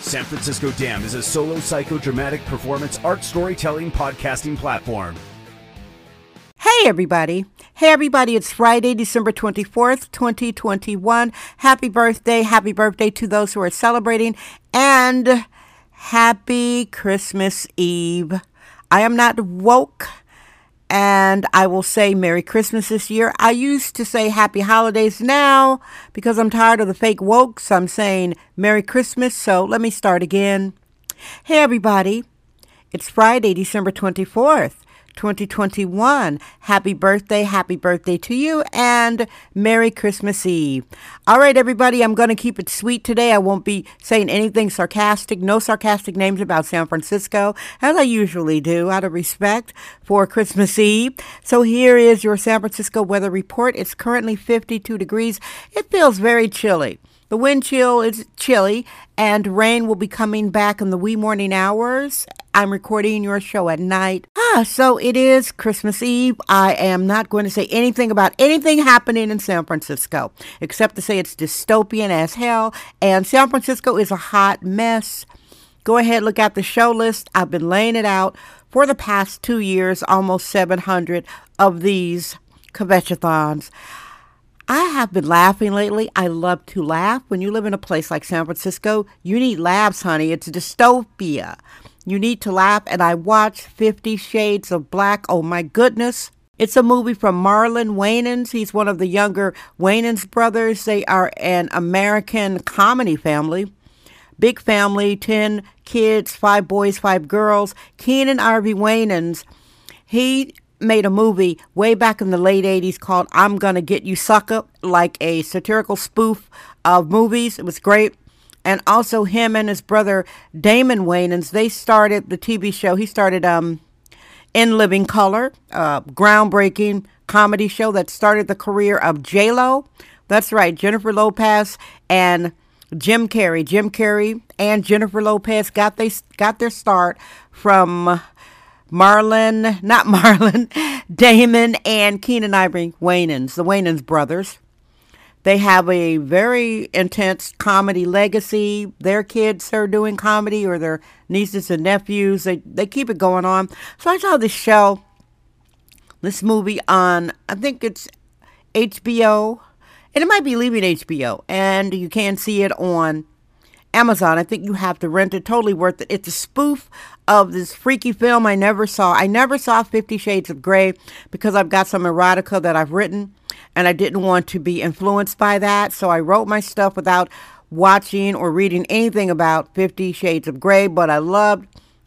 San Francisco Dam is a solo psychodramatic performance art storytelling podcasting platform. Hey, everybody. Hey, everybody. It's Friday, December 24th, 2021. Happy birthday. Happy birthday to those who are celebrating. And happy Christmas Eve. I am not woke. And I will say Merry Christmas this year. I used to say Happy Holidays now because I'm tired of the fake wokes. I'm saying Merry Christmas. So let me start again. Hey, everybody. It's Friday, December 24th. 2021. Happy birthday, happy birthday to you, and Merry Christmas Eve. All right, everybody, I'm going to keep it sweet today. I won't be saying anything sarcastic, no sarcastic names about San Francisco, as I usually do, out of respect for Christmas Eve. So here is your San Francisco weather report. It's currently 52 degrees. It feels very chilly. The wind chill is chilly, and rain will be coming back in the wee morning hours. I'm recording your show at night. Ah, so it is Christmas Eve. I am not going to say anything about anything happening in San Francisco, except to say it's dystopian as hell, and San Francisco is a hot mess. Go ahead, look at the show list. I've been laying it out for the past two years, almost 700 of these convention I have been laughing lately. I love to laugh. When you live in a place like San Francisco, you need laughs, honey. It's dystopia. You need to laugh. And I watched Fifty Shades of Black. Oh my goodness. It's a movie from Marlon Wayans. He's one of the younger Wayans brothers. They are an American comedy family. Big family, 10 kids, five boys, five girls. Keenen Ivory Wayans. He made a movie way back in the late 80s called I'm Gonna Get You Sucker, like a satirical spoof of movies. It was great. And also him and his brother Damon Wayans, they started the TV show. He started um, In Living Color, a groundbreaking comedy show that started the career of J-Lo. That's right, Jennifer Lopez and Jim Carrey. Jim Carrey and Jennifer Lopez got they got their start from Marlon, not Marlon, Damon and Keenen Ivory Wayans, the Wayans brothers. They have a very intense comedy legacy. Their kids are doing comedy or their nieces and nephews. They, they keep it going on. So I saw this show, this movie on, I think it's HBO, and it might be leaving HBO, and you can see it on Amazon. I think you have to rent it. Totally worth it. It's a spoof of this freaky film I never saw. I never saw Fifty Shades of Grey because I've got some erotica that I've written and I didn't want to be influenced by that. So I wrote my stuff without watching or reading anything about Fifty Shades of Grey, but I loved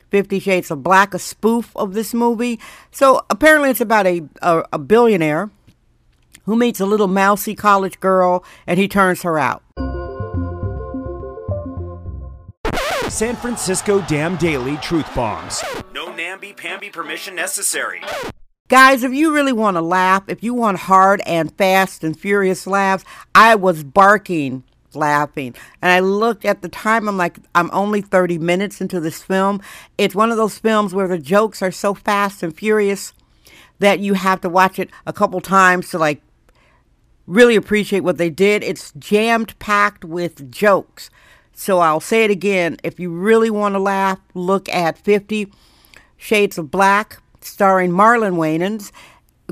Fifty Shades of Black, a spoof of this movie. So apparently it's about a, a, a billionaire who meets a little mousy college girl and he turns her out. San Francisco Dam Daily Truth Bombs. No namby-pamby permission necessary. Guys, if you really want to laugh, if you want hard and fast and furious laughs, I was barking laughing. And I looked at the time, I'm like, I'm only 30 minutes into this film. It's one of those films where the jokes are so fast and furious that you have to watch it a couple times to like really appreciate what they did. It's jammed packed with jokes. So I'll say it again. If you really want to laugh, look at 50 Shades of Black, starring Marlon Wayans.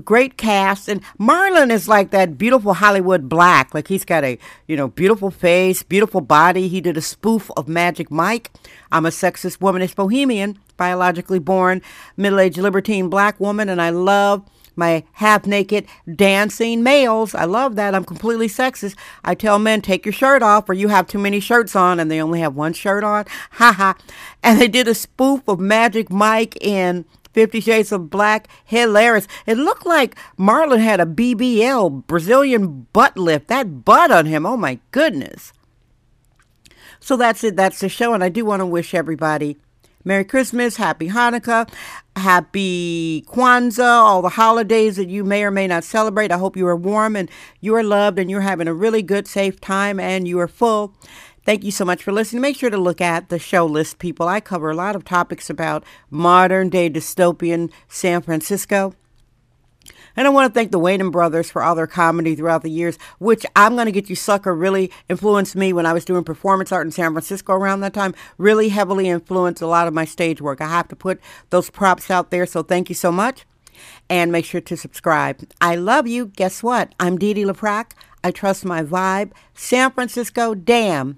Great cast. And Marlon is like that beautiful Hollywood black. Like he's got a, you know, beautiful face, beautiful body. He did a spoof of Magic Mike. I'm a sexist womanist bohemian, biologically born, middle-aged libertine black woman, and I love my half naked dancing males. I love that. I'm completely sexist. I tell men, take your shirt off or you have too many shirts on and they only have one shirt on. Ha ha. And they did a spoof of Magic Mike in Fifty Shades of Black. Hilarious. It looked like Marlon had a BBL, Brazilian butt lift. That butt on him. Oh my goodness. So that's it. That's the show. And I do want to wish everybody Merry Christmas, Happy Hanukkah, Happy Kwanzaa, all the holidays that you may or may not celebrate. I hope you are warm and you are loved and you're having a really good, safe time and you are full. Thank you so much for listening. Make sure to look at the show list, people. I cover a lot of topics about modern day dystopian San Francisco. And I want to thank the Wayans brothers for all their comedy throughout the years, which I'm going to get you sucker really influenced me when I was doing performance art in San Francisco around that time. Really heavily influenced a lot of my stage work. I have to put those props out there, so thank you so much. And make sure to subscribe. I love you. Guess what? I'm Dee Dee LaFrac. I trust my vibe. San Francisco, damn.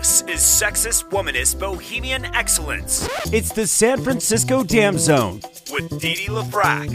This is Sexist Womanist Bohemian Excellence. It's the San Francisco Dam Zone with Dee Dee LaFrac.